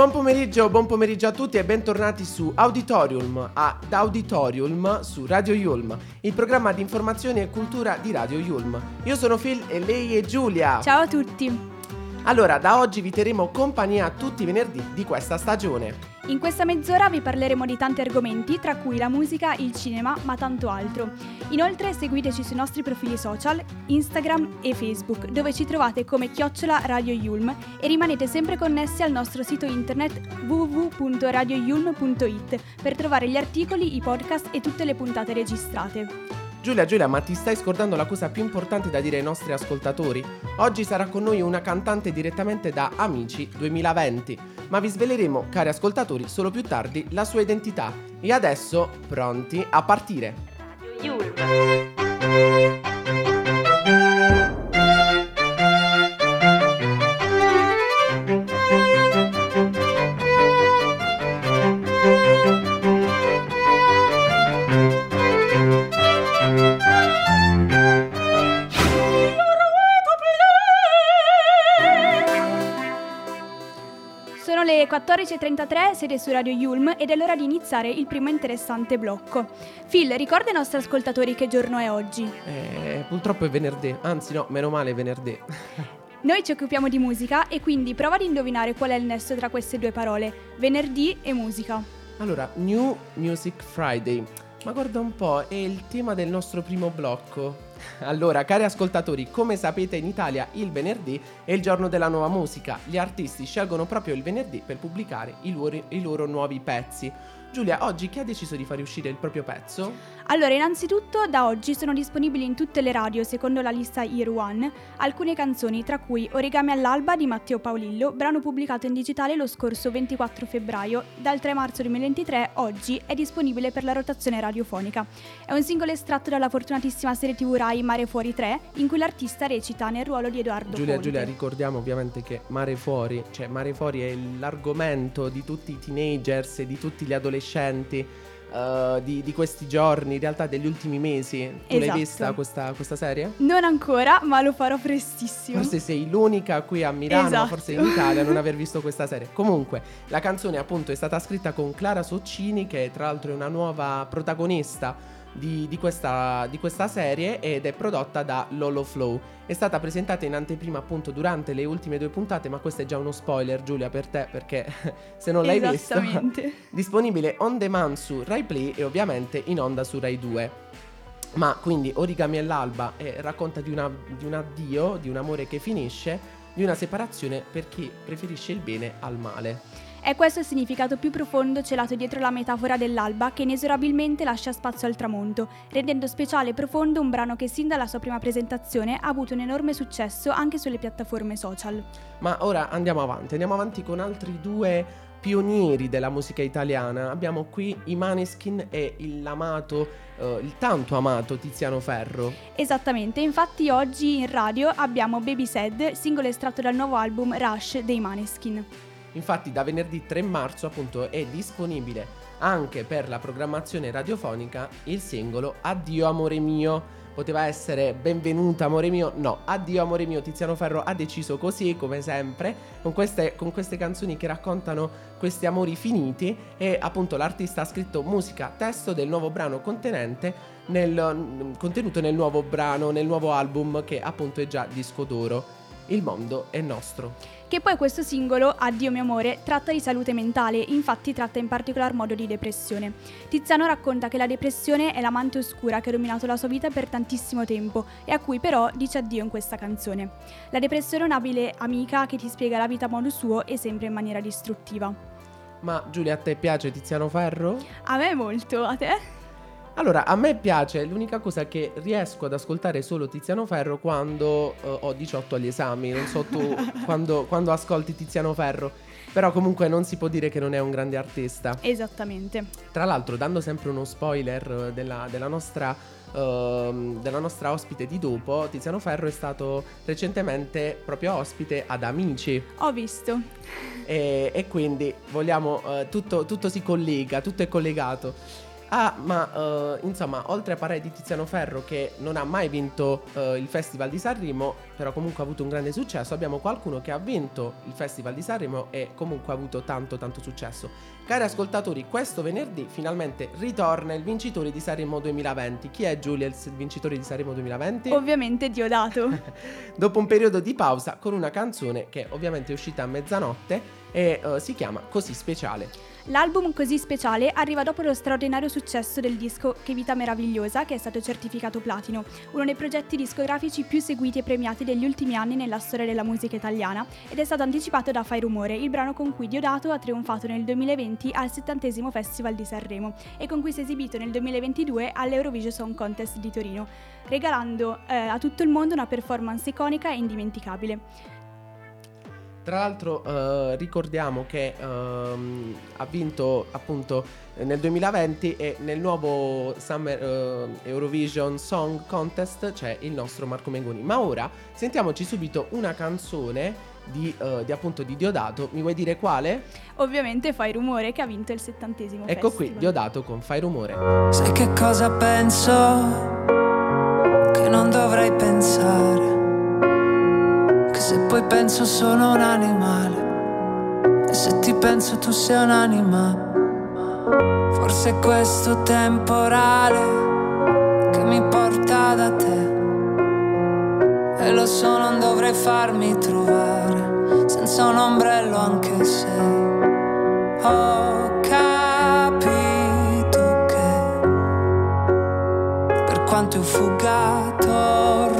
Buon pomeriggio, buon pomeriggio a tutti e bentornati su Auditorium, ad Auditorium su Radio Yulm, il programma di informazione e cultura di Radio Yulm. Io sono Phil e lei è Giulia. Ciao a tutti! Allora, da oggi vi terremo compagnia tutti i venerdì di questa stagione. In questa mezz'ora vi parleremo di tanti argomenti, tra cui la musica, il cinema, ma tanto altro. Inoltre seguiteci sui nostri profili social, Instagram e Facebook, dove ci trovate come chiocciola Radio Yulm e rimanete sempre connessi al nostro sito internet www.radioyulm.it per trovare gli articoli, i podcast e tutte le puntate registrate. Giulia, Giulia, ma ti stai scordando la cosa più importante da dire ai nostri ascoltatori? Oggi sarà con noi una cantante direttamente da Amici 2020, ma vi sveleremo, cari ascoltatori, solo più tardi la sua identità. E adesso, pronti a partire? Yulm. 14.33, siete su Radio Yulm ed è l'ora di iniziare il primo interessante blocco. Phil, ricorda ai nostri ascoltatori che giorno è oggi. Eh, purtroppo è venerdì, anzi no, meno male è venerdì. Noi ci occupiamo di musica e quindi prova ad indovinare qual è il nesso tra queste due parole, venerdì e musica. Allora, New Music Friday. Ma guarda un po', è il tema del nostro primo blocco. Allora, cari ascoltatori, come sapete in Italia il venerdì è il giorno della nuova musica. Gli artisti scelgono proprio il venerdì per pubblicare i loro, i loro nuovi pezzi. Giulia, oggi chi ha deciso di fare uscire il proprio pezzo? Allora, innanzitutto da oggi sono disponibili in tutte le radio, secondo la lista Year One, alcune canzoni, tra cui Origami all'alba di Matteo Paolillo, brano pubblicato in digitale lo scorso 24 febbraio. Dal 3 marzo 2023, oggi, è disponibile per la rotazione radiofonica. È un singolo estratto dalla fortunatissima serie TV Rai Mare Fuori 3, in cui l'artista recita nel ruolo di Edoardo Giulia, Ponte. Giulia, ricordiamo ovviamente che Mare Fuori, cioè Mare Fuori è l'argomento di tutti i teenagers e di tutti gli adolescenti eh, di, di questi giorni, in realtà degli ultimi mesi. Tu l'hai Esatto. vista questa, questa serie? Non ancora, ma lo farò prestissimo. Forse sei l'unica qui a Milano, Esatto. forse in Italia, a non aver visto questa serie. Comunque, la canzone appunto è stata scritta con Clara Soccini, che tra l'altro è una nuova protagonista di, di questa, di questa serie ed è prodotta da Lolo Flow. È stata presentata in anteprima appunto durante le ultime due puntate, ma questo è già uno spoiler Giulia per te perché se non l'hai visto... Disponibile on demand su Rai Play e ovviamente in onda su Rai 2. Ma quindi Origami all'alba eh, racconta di, una- di un addio, di un amore che finisce, di una separazione per chi preferisce il bene al male. È questo il significato più profondo celato dietro la metafora dell'alba che inesorabilmente lascia spazio al tramonto, rendendo speciale e profondo un brano che sin dalla sua prima presentazione ha avuto un enorme successo anche sulle piattaforme social. Ma ora andiamo avanti, andiamo avanti con altri due pionieri della musica italiana. Abbiamo qui i Maneskin e il amato, eh, il tanto amato Tiziano Ferro. Esattamente, infatti oggi in radio abbiamo Baby Sad, singolo estratto dal nuovo album Rush dei Maneskin. Infatti da venerdì 3 marzo appunto è disponibile anche per la programmazione radiofonica il singolo Addio amore mio. Poteva essere benvenuta amore mio, no, addio amore mio, Tiziano Ferro ha deciso così come sempre, con queste, con queste canzoni che raccontano questi amori finiti e appunto l'artista ha scritto musica, testo del nuovo brano contenente nel, contenuto nel nuovo brano, nel nuovo album che appunto è già disco d'oro. Il mondo è nostro. Che poi questo singolo, Addio mio amore, tratta di salute mentale, infatti tratta in particolar modo di depressione. Tiziano racconta che la depressione è l'amante oscura che ha dominato la sua vita per tantissimo tempo e a cui però dice addio in questa canzone. La depressione è un'abile amica che ti spiega la vita a modo suo e sempre in maniera distruttiva. Ma Giulia, a te piace Tiziano Ferro? A me molto, a te? Allora, a me piace, l'unica cosa è che riesco ad ascoltare solo Tiziano Ferro quando uh, ho 18 agli esami, non so tu quando, quando ascolti Tiziano Ferro. Però comunque non si può dire che non è un grande artista. Esattamente. Tra l'altro, dando sempre uno spoiler eh, della, della nostra uh, della nostra ospite di dopo, Tiziano Ferro è stato recentemente proprio ospite ad Amici. Ho visto. E, e quindi vogliamo, uh, tutto, tutto si collega, tutto è collegato. Ah, ma uh, insomma, oltre a parlare di Tiziano Ferro che non ha mai vinto uh, il Festival di Sanremo, però comunque ha avuto un grande successo, abbiamo qualcuno che ha vinto il Festival di Sanremo e comunque ha avuto tanto tanto successo. Cari ascoltatori, questo venerdì finalmente ritorna il vincitore di Sanremo 2020. Chi è Giulia il vincitore di Sanremo 2020? Ovviamente Diodato. Dopo un periodo di pausa con una canzone che ovviamente è uscita a mezzanotte e uh, si chiama Così Speciale. L'album Così Speciale arriva dopo lo straordinario successo del disco Che Vita Meravigliosa, che è stato certificato platino, uno dei progetti discografici più seguiti e premiati degli ultimi anni nella storia della musica italiana, ed è stato anticipato da Fai Rumore, il brano con cui Diodato ha trionfato nel 2020 al 70 Festival di Sanremo e con cui si è esibito nel 2022 all'Eurovision Song Contest di Torino, regalando eh, a tutto il mondo una performance iconica e indimenticabile. Tra l'altro eh, ricordiamo che ehm, ha vinto appunto nel 2020 e nel nuovo Summer eh, Eurovision Song Contest c'è il nostro Marco Mengoni. Ma ora sentiamoci subito una canzone di, uh, di, appunto di Diodato. Mi vuoi dire quale? Ovviamente Fai Rumore che ha vinto il settantesimo Ecco festival. qui, Diodato con Fai Rumore. Sai che cosa penso? Che non dovrei pensare poi penso sono un animale. E se ti penso tu sei un'anima Forse è questo temporale Che mi porta da te. E lo so non dovrei farmi trovare Senza un ombrello anche se Ho capito che Per quanto io fuga torno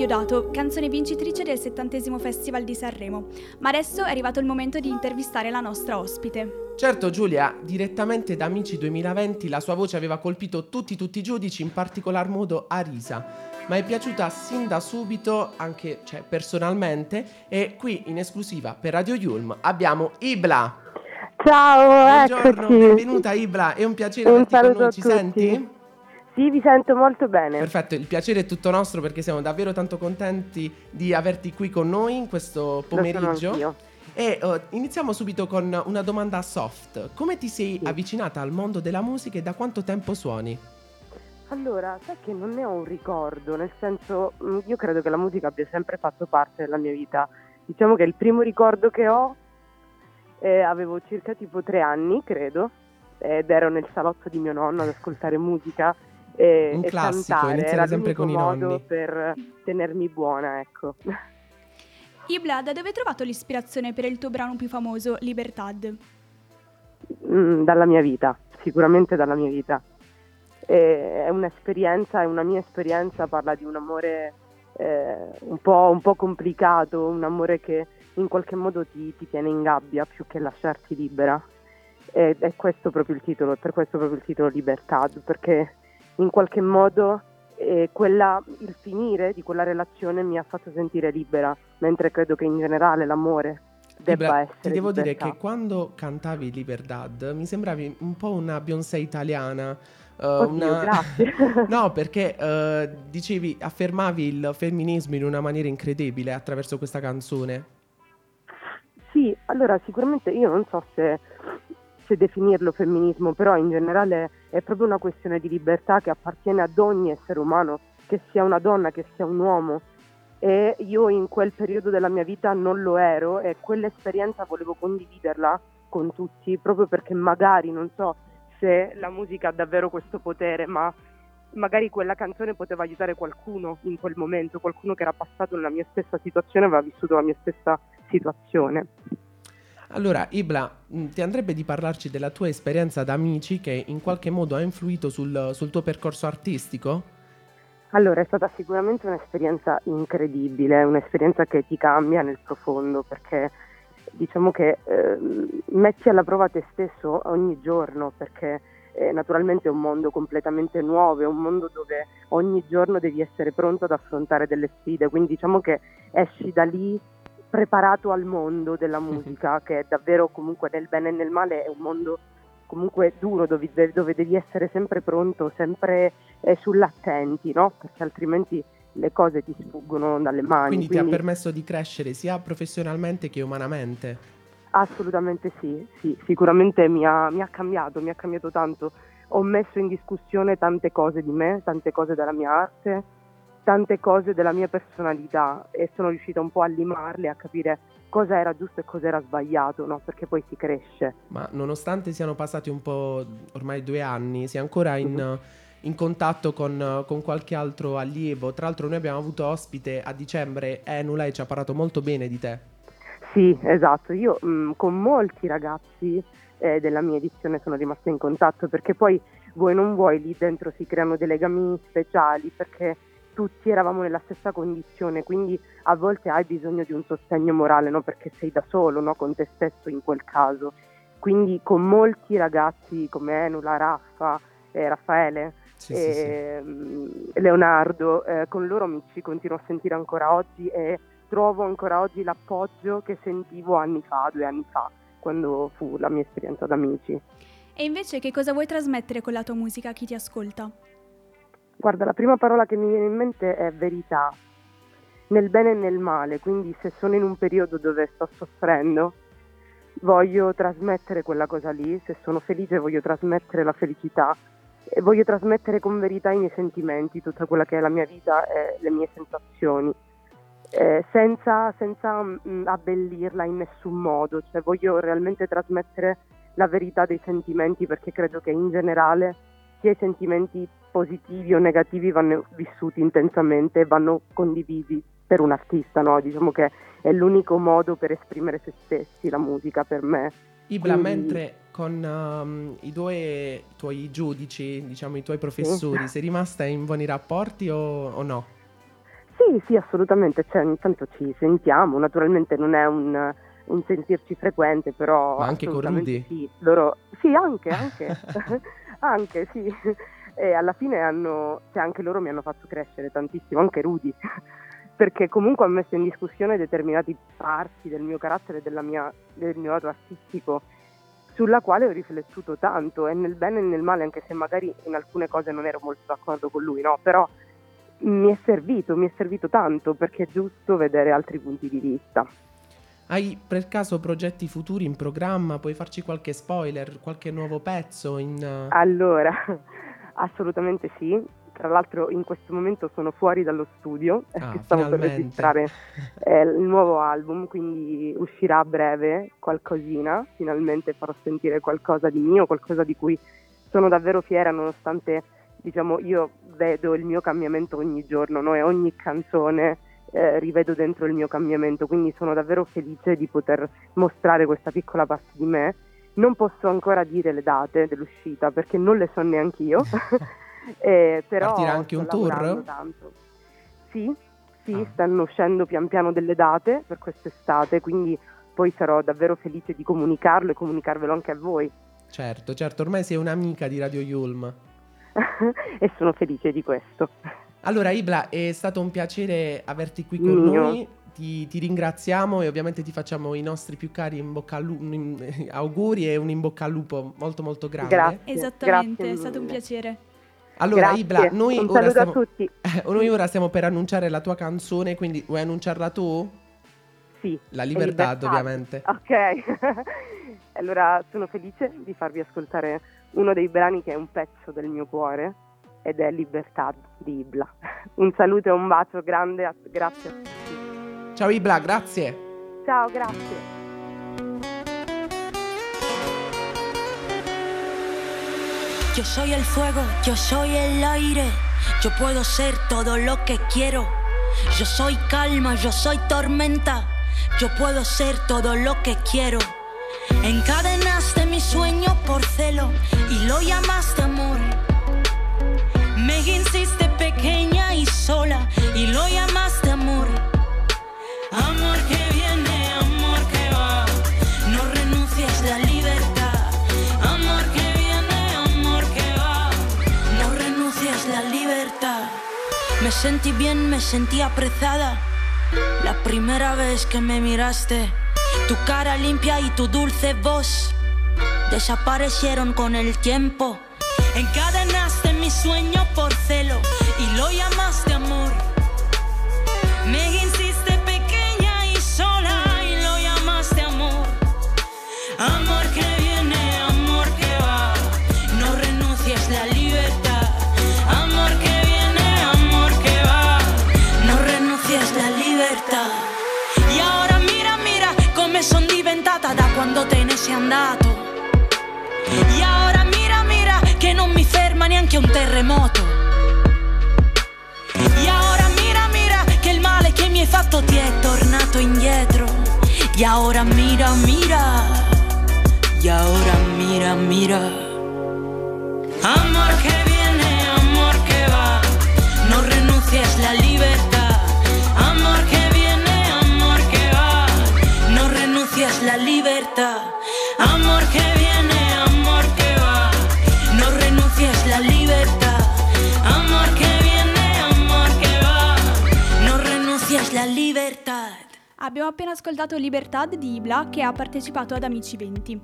Diodato, canzone vincitrice del settantesimo Festival di Sanremo. Ma adesso è arrivato il momento di intervistare la nostra ospite. Certo Giulia, direttamente da Amici 2020 la sua voce aveva colpito tutti tutti i giudici, in particolar modo Arisa, ma è piaciuta sin da subito, anche cioè, personalmente, e qui in esclusiva per Radio Yulm abbiamo Ibla. Ciao, Buongiorno, eccoci. benvenuta Ibla, è un piacere Un a ci tutti. senti? Sì, vi sento molto bene. Perfetto, il piacere è tutto nostro perché siamo davvero tanto contenti di averti qui con noi in questo pomeriggio. E eh, iniziamo subito con una domanda soft. Come ti sei Sì. avvicinata al mondo della musica e da quanto tempo suoni? Allora, sai che non ne ho un ricordo, nel senso, mh, io credo che la musica abbia sempre fatto parte della mia vita. Diciamo che il primo ricordo che ho, eh, avevo circa tipo tre anni, credo, ed ero nel salotto di mio nonno ad ascoltare musica e, Un e classico, iniziare Era sempre con i nonni. per tenermi buona, ecco. Ibla, da dove hai trovato l'ispirazione per il tuo brano più famoso, Libertad? Mm, dalla mia vita, sicuramente dalla mia vita. E è un'esperienza, è una mia esperienza, parla di un amore eh, un, po', un po' complicato, un amore che in qualche modo ti, ti tiene in gabbia più che lasciarti libera. Ed è questo proprio il titolo, per questo proprio il titolo Libertad, perché in qualche modo eh, quella- il finire di quella relazione mi ha fatto sentire libera, mentre credo che in generale l'amore debba Ibra, essere ti devo libertà. dire che quando cantavi Liberdad mi sembravi un po' una Beyoncé italiana. eh, Oddio, una- grazie. no, perché eh, dicevi, affermavi il femminismo in una maniera incredibile attraverso questa canzone. Sì, allora sicuramente io non so se, se definirlo femminismo, però in generale è proprio una questione di libertà che appartiene ad ogni essere umano, che sia una donna, che sia un uomo. E io in quel periodo della mia vita non lo ero e quell'esperienza volevo condividerla con tutti, proprio perché magari non so se la musica ha davvero questo potere, ma magari quella canzone poteva aiutare qualcuno in quel momento, qualcuno che era passato nella mia stessa situazione, aveva vissuto la mia stessa situazione. Allora, Ibla, mh, ti andrebbe di parlarci della tua esperienza da amici che in qualche modo ha influito sul, sul tuo percorso artistico? Allora, è stata sicuramente un'esperienza incredibile, un'esperienza che ti cambia nel profondo perché diciamo che ehm, metti alla prova te stesso ogni giorno perché eh, naturalmente è un mondo completamente nuovo, è un mondo dove ogni giorno devi essere pronto ad affrontare delle sfide, quindi diciamo che esci da lì preparato al mondo della musica che è davvero comunque nel bene e nel male è un mondo comunque duro dove, dove devi essere sempre pronto, sempre eh, sull'attenti, no? Perché altrimenti le cose ti sfuggono dalle mani. Quindi, ti ha permesso di crescere sia professionalmente che umanamente. Assolutamente sì, sì, sicuramente mi ha, mi ha cambiato, mi ha cambiato tanto. Ho messo in discussione tante cose di me, tante cose della mia arte, tante cose della mia personalità e sono riuscita un po' a limarle, a capire cosa era giusto e cosa era sbagliato, no? Perché poi si cresce. Ma nonostante siano passati un po' ormai due anni, sei ancora in, Mhm. in contatto con, con qualche altro allievo. Tra l'altro noi abbiamo avuto ospite a dicembre Enula e ci ha parlato molto bene di te. Sì, esatto. Io mh, con molti ragazzi eh, della mia edizione sono rimasta in contatto perché poi vuoi non vuoi lì dentro si creano dei legami speciali perché tutti eravamo nella stessa condizione, quindi a volte hai bisogno di un sostegno morale, no? Perché sei da solo, no? Con te stesso in quel caso. Quindi con molti ragazzi come Enula, Raffa, eh, Raffaele, Sì, sì, sì. e, mm, Leonardo, eh, con loro mi ci continuo a sentire ancora oggi e trovo ancora oggi l'appoggio che sentivo anni fa, due anni fa, quando fu la mia esperienza da amici. E invece che cosa vuoi trasmettere con la tua musica a chi ti ascolta? Guarda, la prima parola che mi viene in mente è verità, nel bene e nel male, quindi se sono in un periodo dove sto soffrendo, voglio trasmettere quella cosa lì, se sono felice voglio trasmettere la felicità. E voglio trasmettere con verità i miei sentimenti, tutta quella che è la mia vita e le mie sensazioni, eh, senza, senza mm, abbellirla in nessun modo, cioè voglio realmente trasmettere la verità dei sentimenti perché credo che in generale sia i sentimenti positivi o negativi vanno vissuti intensamente e vanno condivisi per un artista, no? Diciamo che è l'unico modo per esprimere se stessi, la musica per me. Ibla, quindi- mentre con um, i due tuoi giudici, diciamo i tuoi professori, sei rimasta in buoni rapporti o, o no? Sì, sì, assolutamente, cioè, ogni tanto ci sentiamo, naturalmente non è un, un sentirci frequente, però... Ma anche con Rudy? Sì, loro... Sì, anche, anche, anche, sì. E alla fine hanno, cioè anche loro mi hanno fatto crescere tantissimo, anche Rudy, perché comunque ha messo in discussione determinati parti del mio carattere e mia, del mio lato artistico sulla quale ho riflettuto tanto e nel bene e nel male, anche se magari in alcune cose non ero molto d'accordo con lui, no? Però mi è servito, mi è servito tanto perché è giusto vedere altri punti di vista. Hai per caso progetti futuri in programma? Puoi farci qualche spoiler, qualche nuovo pezzo? In... Allora, assolutamente sì. Tra l'altro in questo momento sono fuori dallo studio ah, che stavo finalmente. per registrare eh, il nuovo album, quindi uscirà a breve qualcosina, finalmente farò sentire qualcosa di mio, qualcosa di cui sono davvero fiera nonostante diciamo io vedo il mio cambiamento ogni giorno no? e ogni canzone eh, rivedo dentro il mio cambiamento, quindi sono davvero felice di poter mostrare questa piccola parte di me. Non posso ancora dire le date dell'uscita perché non le so neanche io, eh, però Partirà anche un tour? Tanto. Sì, sì, ah. stanno uscendo pian piano delle date per quest'estate, quindi poi sarò davvero felice di comunicarlo e comunicarvelo anche a voi. Certo, certo, ormai sei un'amica di Radio Yulm. e sono felice di questo. Allora Ibla, è stato un piacere averti qui con Mio. noi. Ti, ti, ringraziamo e ovviamente ti facciamo i nostri più cari in bocca al lupo, auguri e un in bocca al lupo molto molto grande. Grazie. Esattamente, grazie è stato un piacere. Allora Grazie. Ibla, noi un ora, stiamo, a tutti. noi ora stiamo per annunciare la tua canzone, quindi vuoi annunciarla tu? Sì. La Libertà, Libertà. ovviamente. Ok. allora sono felice di farvi ascoltare uno dei brani che è un pezzo del mio cuore ed è Libertà di Ibla. Un saluto e un bacio grande, a- grazie a tutti. Ciao Ibla, grazie. Ciao, grazie. Yo soy el fuego, yo soy el aire, yo puedo ser todo lo que quiero. Yo soy calma, yo soy tormenta, yo puedo ser todo lo que quiero. Encadenaste mi sueño por celo y lo llamaste amor. Me hiciste sentí bien, me sentí apresada. La primera vez que me miraste, tu cara limpia y tu dulce voz desaparecieron con el tiempo. Encadenaste mi sueño por celo te ne sei andato. E ora mira, mira che non mi ferma neanche un terremoto. E ora mira, mira che il male che mi hai fatto ti è tornato indietro. E ora mira, mira. E ora mira, mira. Amor que viene, amor que va. No renuncies la libertad. Amor que viene, amor que va. No renuncies la libertad. La libertad. Abbiamo appena ascoltato Libertad di Ibla che ha partecipato ad Amici 20.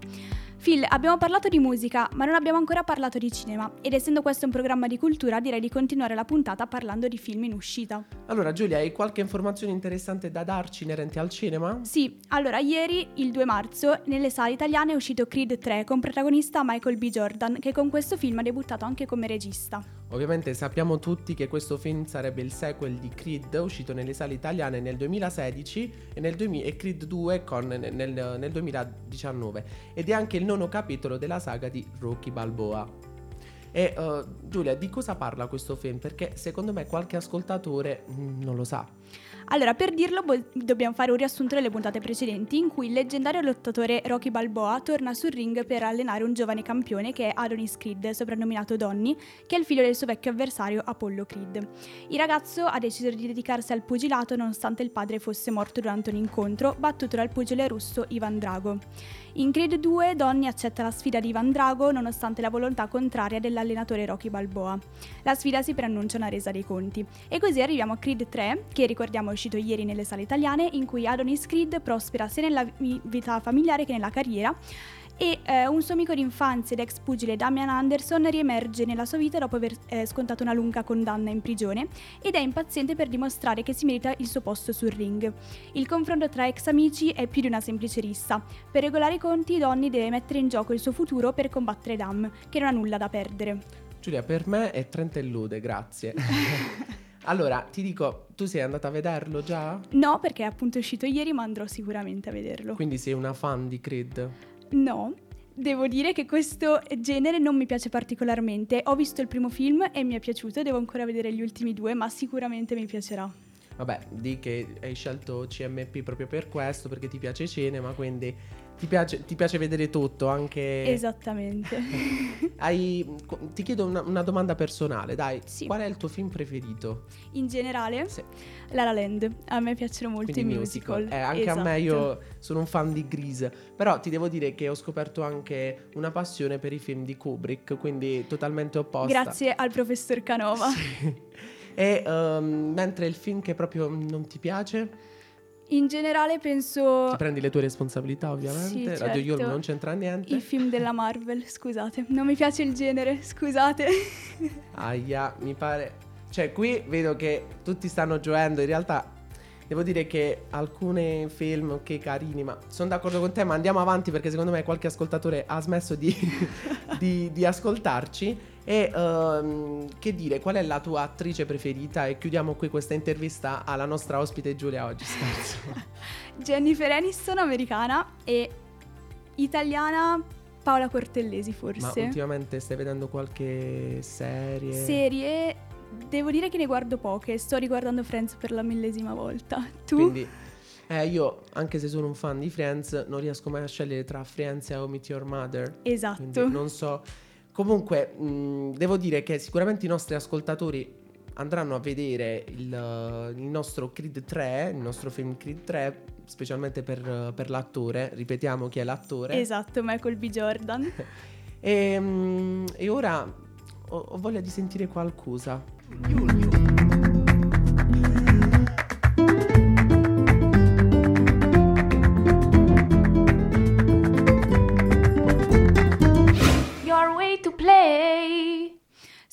Phil, abbiamo parlato di musica, ma non abbiamo ancora parlato di cinema ed essendo questo un programma di cultura direi di continuare la puntata parlando di film in uscita. Allora Giulia, hai qualche informazione interessante da darci inerente al cinema? Sì, allora ieri, il 2 marzo, nelle sale italiane è uscito Creed 3 con protagonista Michael B. Jordan che con questo film ha debuttato anche come regista. Ovviamente sappiamo tutti che questo film sarebbe il sequel di Creed uscito nelle sale italiane nel 2016 e, nel 2000 e Creed 2 con, nel, nel 2019 ed è anche il nono capitolo della saga di Rocky Balboa. E uh, Giulia, di cosa parla questo film? Perché secondo me qualche ascoltatore mm, non lo sa. Allora, per dirlo bo- dobbiamo fare un riassunto delle puntate precedenti in cui il leggendario lottatore Rocky Balboa torna sul ring per allenare un giovane campione che è Adonis Creed, soprannominato Donny, che è il figlio del suo vecchio avversario Apollo Creed. Il ragazzo ha deciso di dedicarsi al pugilato nonostante il padre fosse morto durante un incontro battuto dal pugile russo Ivan Drago. In Creed 2 Donny accetta la sfida di Ivan Drago nonostante la volontà contraria dell'allenatore Rocky Balboa. La sfida si preannuncia una resa dei conti. E così arriviamo a Creed 3, che ricordiamo uscito ieri nelle sale italiane, in cui Adonis Creed prospera sia nella vita familiare che nella carriera e eh, un suo amico d'infanzia ed ex pugile Damian Anderson riemerge nella sua vita dopo aver eh, scontato una lunga condanna in prigione ed è impaziente per dimostrare che si merita il suo posto sul ring. Il confronto tra ex amici è più di una semplice rissa. Per regolare i conti, Donny deve mettere in gioco il suo futuro per combattere Dam, che non ha nulla da perdere. Giulia, per me è Trentellude, grazie. allora, ti dico, tu sei andata a vederlo già? No, perché è appunto uscito ieri, ma andrò sicuramente a vederlo. Quindi sei una fan di Creed? No, devo dire che questo genere non mi piace particolarmente. Ho visto il primo film e mi è piaciuto, devo ancora vedere gli ultimi due, ma sicuramente mi piacerà. Vabbè, di che hai scelto CMP proprio per questo, perché ti piace cinema, quindi ti piace, ti piace vedere tutto, anche... Esattamente. Hai, ti chiedo una, una, domanda personale, dai. Sì. Qual è il tuo film preferito? In generale? Sì. La La Land. A me piacciono molto Quindi i musical. musical. Eh, anche esatto. a me io sono un fan di Grease. Però ti devo dire che ho scoperto anche una passione per i film di Kubrick, quindi totalmente opposta. Grazie al professor Canova. Sì. E um, mentre il film che proprio non ti piace? In generale penso... Ti prendi le tue responsabilità ovviamente, sì, certo. Radio Yulm non c'entra niente. I film della Marvel, scusate, non mi piace il genere, scusate. Aia, mi pare... Cioè qui vedo che tutti stanno gioendo, in realtà devo dire che alcuni film, ok carini, ma sono d'accordo con te, ma andiamo avanti perché secondo me qualche ascoltatore ha smesso di, di, di ascoltarci. E um, che dire, qual è la tua attrice preferita? E chiudiamo qui questa intervista alla nostra ospite Giulia oggi. Scherzo. Jennifer Aniston, americana, e italiana Paola Cortellesi, forse. Ma ultimamente stai vedendo qualche serie? Serie, devo dire che ne guardo poche. Sto riguardando Friends per la millesima volta. Tu? Quindi, eh, io, anche se sono un fan di Friends, non riesco mai a scegliere tra Friends e How Meet Your Mother. Esatto. Quindi non so Comunque, mh, devo dire che sicuramente i nostri ascoltatori andranno a vedere il, il, nostro Creed 3, il nostro film Creed 3, specialmente per, per l'attore. Ripetiamo chi è l'attore. Esatto, Michael B. Jordan. e, e, ora ho, ho, voglia di sentire qualcosa.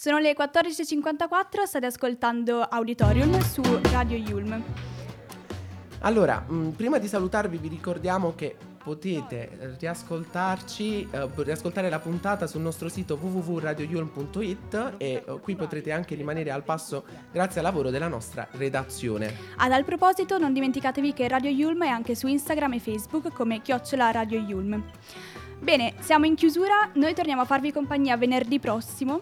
Sono le 14.54, state ascoltando Auditorium su Radio Yulm. Allora, mh, prima di salutarvi vi ricordiamo che potete riascoltarci, eh, riascoltare la puntata sul nostro sito www.radioyulm.it e eh, qui potrete anche rimanere al passo grazie al lavoro della nostra redazione. Ad al proposito non dimenticatevi che Radio Yulm è anche su Instagram e Facebook come chiocciola Radio Yulm. Bene, siamo in chiusura, noi torniamo a farvi compagnia venerdì prossimo.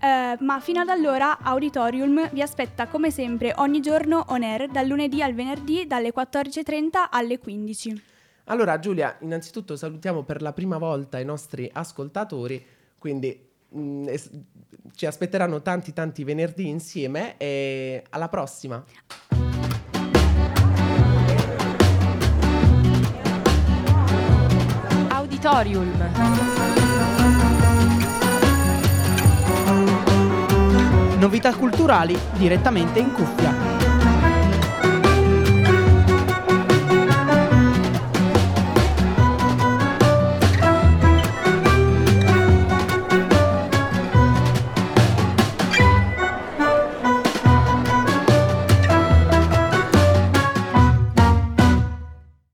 Uh, ma fino ad allora Auditorium vi aspetta come sempre ogni giorno on air dal lunedì al venerdì dalle 14.30 alle 15. Allora Giulia, innanzitutto salutiamo per la prima volta i nostri ascoltatori, quindi mh, mm, es- ci aspetteranno tanti tanti venerdì insieme e alla prossima. Auditorium Novità culturali direttamente in cuffia.